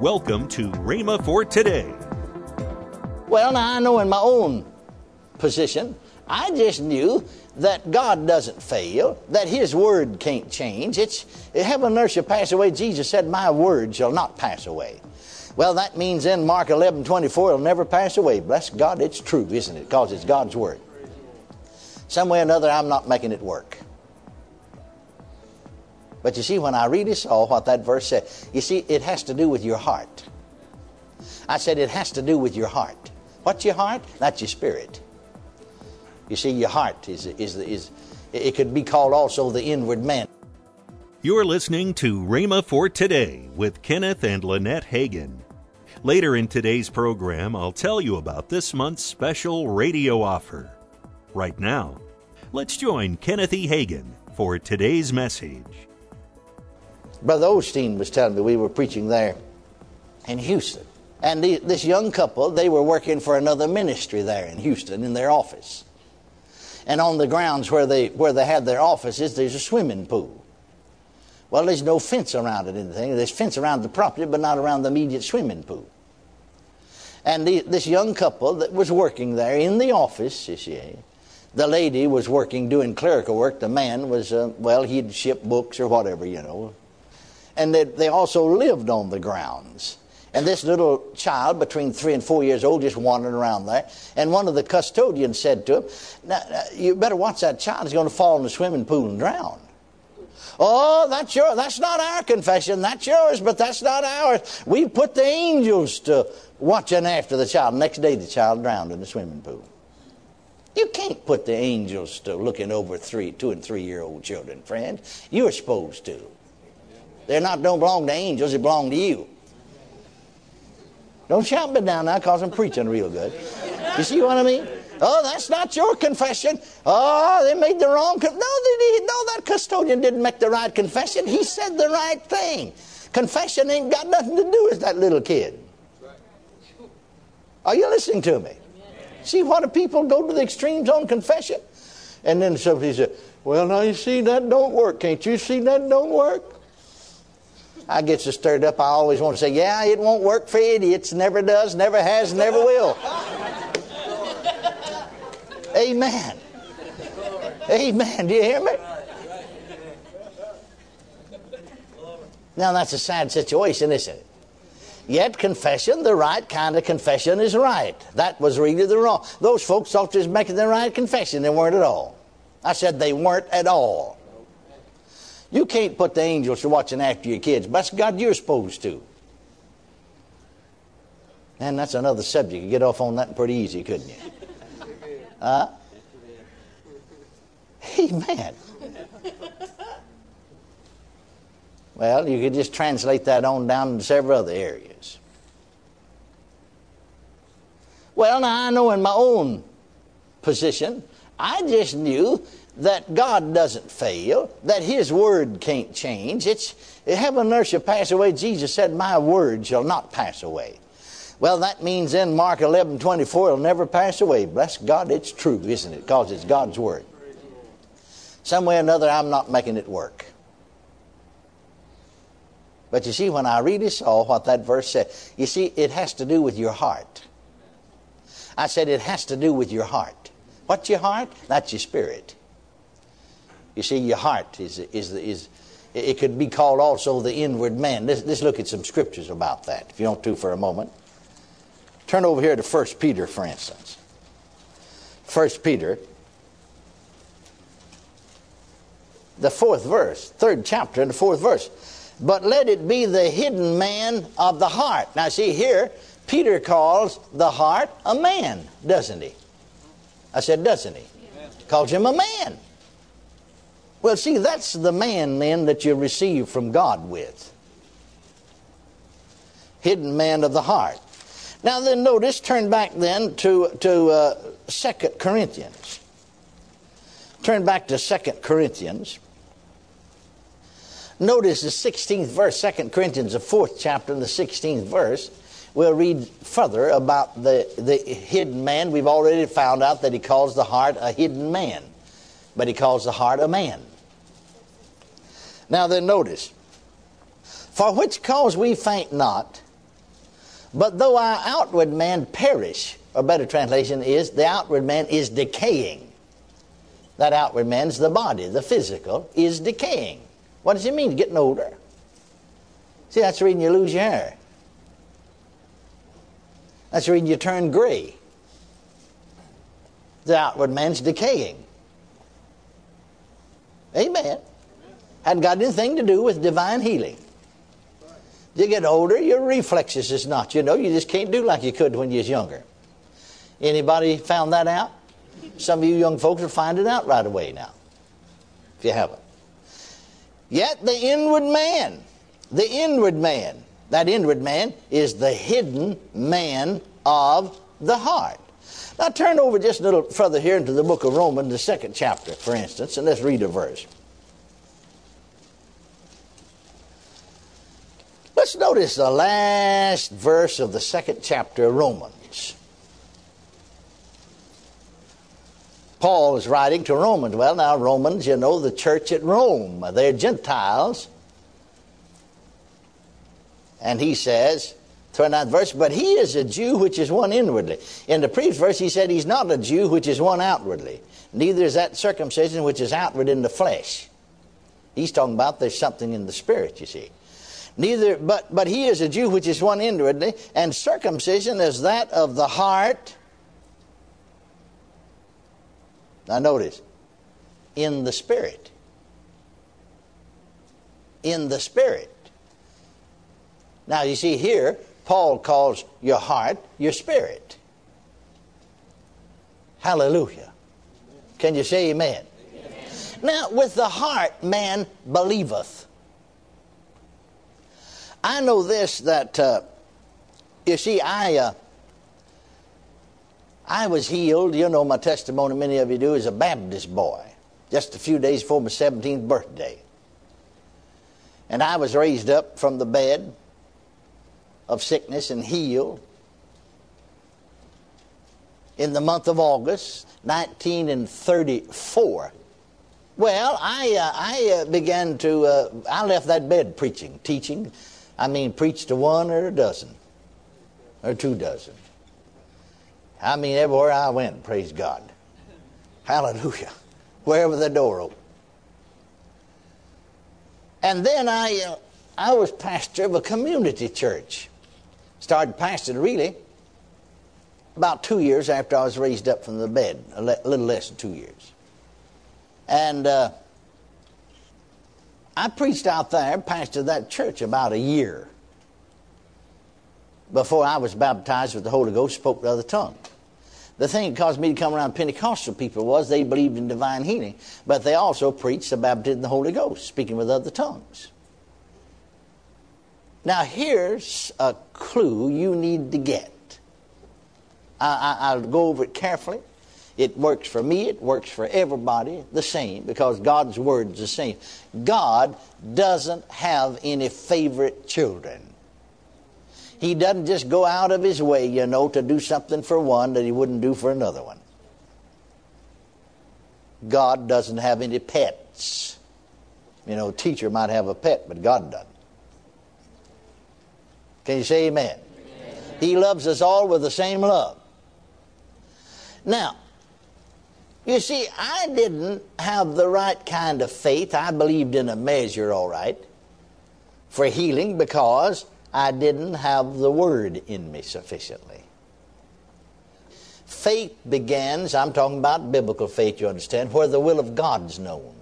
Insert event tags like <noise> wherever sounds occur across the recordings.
Welcome to Rhema for today. Well, now I know in my own position, I just knew that God doesn't fail, that His word can't change. It's heaven and earth shall pass away. Jesus said, My word shall not pass away. Well, that means in Mark 11 24, it'll never pass away. Bless God, it's true, isn't it? Because it's God's word. Some way or another, I'm not making it work. But you see, when I really saw oh, what that verse said, you see, it has to do with your heart. I said it has to do with your heart. What's your heart? That's your spirit. You see, your heart is, is, is it could be called also the inward man. You're listening to Rhema for Today with Kenneth and Lynette Hagin. Later in today's program, I'll tell you about this month's special radio offer. Right now, let's join Kenneth E. Hagin for today's message. Brother Osteen was telling me we were preaching there in Houston. And the, this young couple, they were working for another ministry there in Houston in their office. And on the grounds where they, where they had their offices, there's a swimming pool. Well, there's no fence around it, anything. There's fence around the property, but not around the immediate swimming pool. And the, this young couple that was working there in the office, you see, the lady was working doing clerical work. The man was, uh, well, he'd ship books or whatever, you know, and they, they also lived on the grounds. And this little child, between three and four years old, just wandering around there. And one of the custodians said to him, now, You better watch that child. He's going to fall in the swimming pool and drown. Oh, that's your, that's not our confession. That's yours, but that's not ours. We put the angels to watching after the child. Next day, the child drowned in the swimming pool. You can't put the angels to looking over three, two and three year old children, friend. You're supposed to. They're not don't belong to angels, they belong to you. Don't shout me down now because I'm preaching real good. You see what I mean? Oh, that's not your confession. Oh, they made the wrong. Con- no, they. No, that custodian didn't make the right confession. He said the right thing. Confession ain't got nothing to do with that little kid. Are you listening to me? See what do people go to the extremes on confession? And then somebody said, Well, now you see that don't work. Can't you see that don't work? I get so stirred up, I always want to say, yeah, it won't work for idiots. Never does, never has, never will. <laughs> Amen. Amen. Do you hear me? Now, that's a sad situation, isn't it? Yet, confession, the right kind of confession, is right. That was really the wrong. Those folks thought was making the right confession. They weren't at all. I said they weren't at all. You can't put the angels to watching after your kids. But God, you're supposed to. And that's another subject. You get off on that pretty easy, couldn't you? Huh? Amen. Well, you could just translate that on down into several other areas. Well, now I know in my own position, I just knew that God doesn't fail, that His word can't change. It's heaven and earth shall pass away. Jesus said, My word shall not pass away. Well, that means in Mark 11 24, it'll never pass away. Bless God, it's true, isn't it? Because it's God's word. Some way or another, I'm not making it work. But you see, when I really saw what that verse said, you see, it has to do with your heart. I said it has to do with your heart. What's your heart? That's your spirit. You see, your heart is, is, is it could be called also the inward man. Let's, let's look at some scriptures about that, if you want to, for a moment. Turn over here to 1 Peter, for instance. 1 Peter, the fourth verse, third chapter, and the fourth verse. But let it be the hidden man of the heart. Now, see here, Peter calls the heart a man, doesn't he? I said, doesn't he? Calls him a man. Well, see, that's the man then that you receive from God with. Hidden man of the heart. Now then, notice, turn back then to, to uh, 2 Corinthians. Turn back to 2 Corinthians. Notice the 16th verse, 2 Corinthians, the fourth chapter, and the 16th verse. We'll read further about the, the hidden man. We've already found out that he calls the heart a hidden man, but he calls the heart a man. Now then, notice. For which cause we faint not, But though our outward man perish, or better translation is, the outward man is decaying. That outward man's the body, the physical, is decaying. What does it mean, getting older? See, that's the reason you lose your hair. That's the reason you turn gray. The outward man's decaying. Amen. Hadn't got anything to do with divine healing. You get older, your reflexes is not. You know, you just can't do like you could when you was younger. Anybody found that out? Some of you young folks will find it out right away now, if you haven't. Yet the inward man, the inward man, that inward man is the hidden man of the heart. Now turn over just a little further here into the book of Romans, the second chapter, for instance, and let's read a verse. Let's notice the last verse of the second chapter of Romans. Paul is writing to Romans. Well, now, Romans, you know, the church at Rome, they're Gentiles. And he says, 29th verse, but he is a Jew which is one inwardly. In the previous verse, he said he's not a Jew which is one outwardly. Neither is that circumcision which is outward in the flesh. He's talking about there's something in the spirit, you see. Neither, but, but he is a Jew which is one inwardly, and circumcision is that of the heart. Now notice, in the spirit. In the spirit. Now you see here, Paul calls your heart your spirit. Hallelujah. Can you say amen? amen? Now, with the heart, man believeth. I know this that, uh, you see, I. Uh, I was healed, you know my testimony, many of you do, as a Baptist boy, just a few days before my 17th birthday. And I was raised up from the bed of sickness and healed in the month of August, 1934. Well, I, uh, I uh, began to, uh, I left that bed preaching, teaching. I mean, preached to one or a dozen, or two dozen. I mean, everywhere I went, praise God. Hallelujah. Wherever the door opened. And then I, uh, I was pastor of a community church. Started pastoring really about two years after I was raised up from the bed, a little less than two years. And uh, I preached out there, pastored that church about a year before I was baptized with the Holy Ghost, spoke with other tongues. The thing that caused me to come around Pentecostal people was they believed in divine healing, but they also preached the baptism in the Holy Ghost, speaking with other tongues. Now, here's a clue you need to get. I, will go over it carefully. It works for me, it works for everybody the same because God's word is the same. God doesn't have any favorite children. He doesn't just go out of his way, you know, to do something for one that he wouldn't do for another one. God doesn't have any pets. You know, a teacher might have a pet, but God doesn't. Can you say amen? amen? He loves us all with the same love. Now, you see, I didn't have the right kind of faith. I believed in a measure, all right, for healing because I didn't have the word in me sufficiently. Faith begins, I'm talking about biblical faith, you understand, where the will of God's known.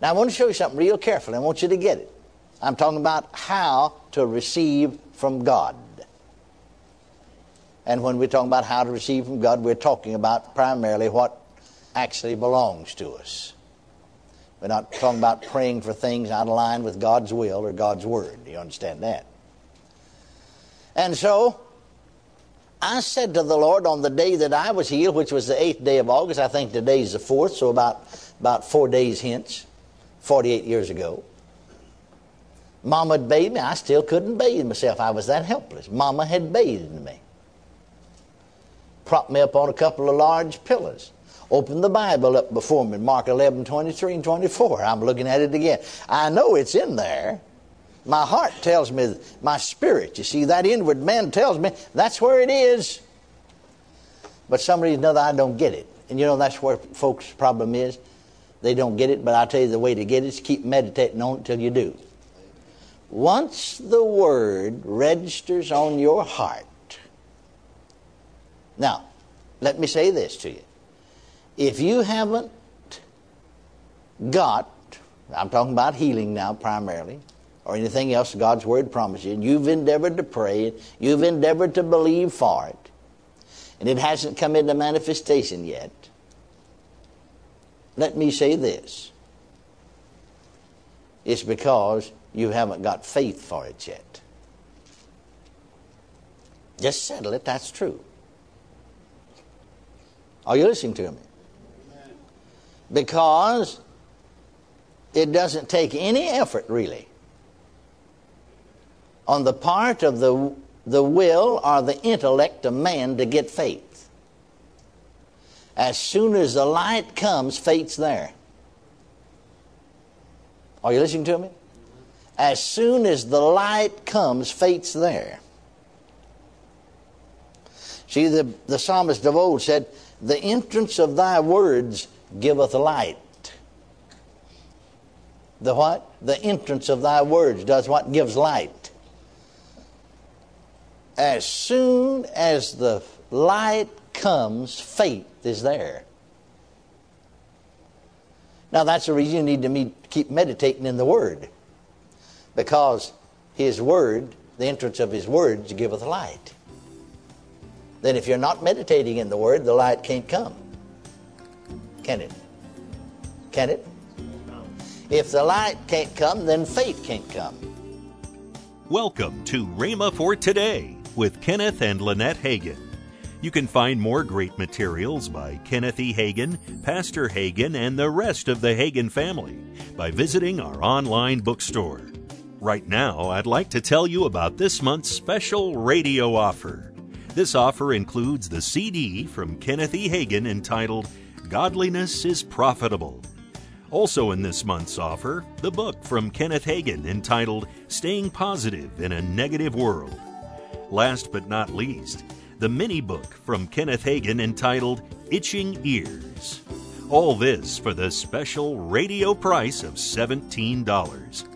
Now, I want to show you something real carefully. I want you to get it. I'm talking about how to receive from God. And when we're talking about how to receive from God, we're talking about primarily what actually belongs to us. We're not talking about praying for things out of line with God's will or God's word. Do you understand that? And so, I said to the Lord on the day that I was healed, which was the eighth day of August, I think today's the fourth, so about, about four days hence, 48 years ago. Mama had bathed me. I still couldn't bathe myself. I was that helpless. Mama had bathed me. Propped me up on a couple of large pillars. Open the Bible up before me, Mark 11, 23 and 24. I'm looking at it again. I know it's in there. My heart tells me, my spirit, you see, that inward man tells me that's where it is. But some reason or another, I don't get it. And you know, that's where folks' problem is. They don't get it, but I'll tell you the way to get it is keep meditating on it till you do. Once the word registers on your heart, now, let me say this to you. If you haven't got, I'm talking about healing now primarily, or anything else God's Word promises you, and you've endeavored to pray, it, you've endeavored to believe for it, and it hasn't come into manifestation yet, let me say this. It's because you haven't got faith for it yet. Just settle it, that's true. Are you listening to me? Because it doesn't take any effort, really, on the part of the, the will or the intellect of man to get faith. As soon as the light comes, faith's there. Are you listening to me? As soon as the light comes, faith's there. See, the, the psalmist of old said, the entrance of thy words giveth light. The what? The entrance of thy words does what? Gives light. As soon as the light comes, faith is there. Now, that's the reason you need to meet, keep meditating in the Word. Because His Word, the entrance of His words, giveth light then if you're not meditating in the Word, the light can't come. Can it? Can it? If the light can't come, then faith can't come. Welcome to Rhema for Today with Kenneth and Lynette Hagin. You can find more great materials by Kenneth E. Hagin, Pastor Hagin, and the rest of the Hagin family by visiting our online bookstore. Right now, I'd like to tell you about this month's special radio offer. This offer includes the CD from Kenneth E. Hagin entitled Godliness is Profitable. Also in this month's offer, the book from Kenneth Hagin entitled Staying Positive in a Negative World. Last but not least, the mini book from Kenneth Hagin entitled Itching Ears. All this for the special radio price of $17.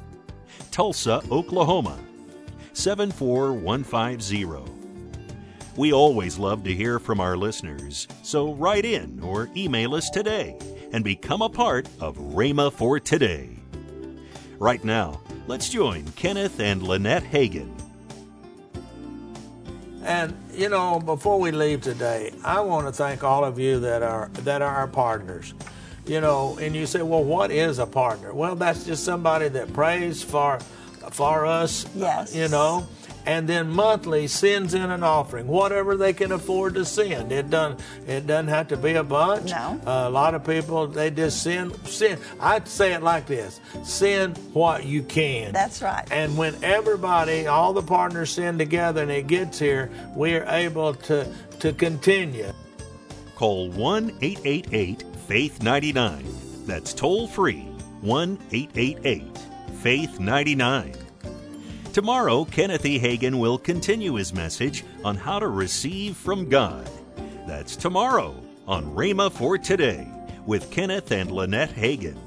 Tulsa, Oklahoma 74150. We always love to hear from our listeners, so write in or email us today and become a part of Rhema for Today. Right now, let's join Kenneth and Lynette Hagin. And you know, before we leave today, I want to thank all of you that are that are our partners. You know, and you say, well, what is a partner? Well, that's just somebody that prays for for us. Yes. You know, and then monthly sends in an offering, whatever they can afford to send. It doesn't it doesn't have to be a bunch. No. Uh, a lot of people they just send send. I'd say it like this: send what you can. That's right. And when everybody, all the partners send together and it gets here, we are able to to continue. Call one eight eight eight Faith ninety nine. That's toll free one eight eight eight Faith ninety nine. Tomorrow, Kenneth E. Hagin will continue his message on how to receive from God. That's tomorrow on Rhema for Today with Kenneth and Lynette Hagin.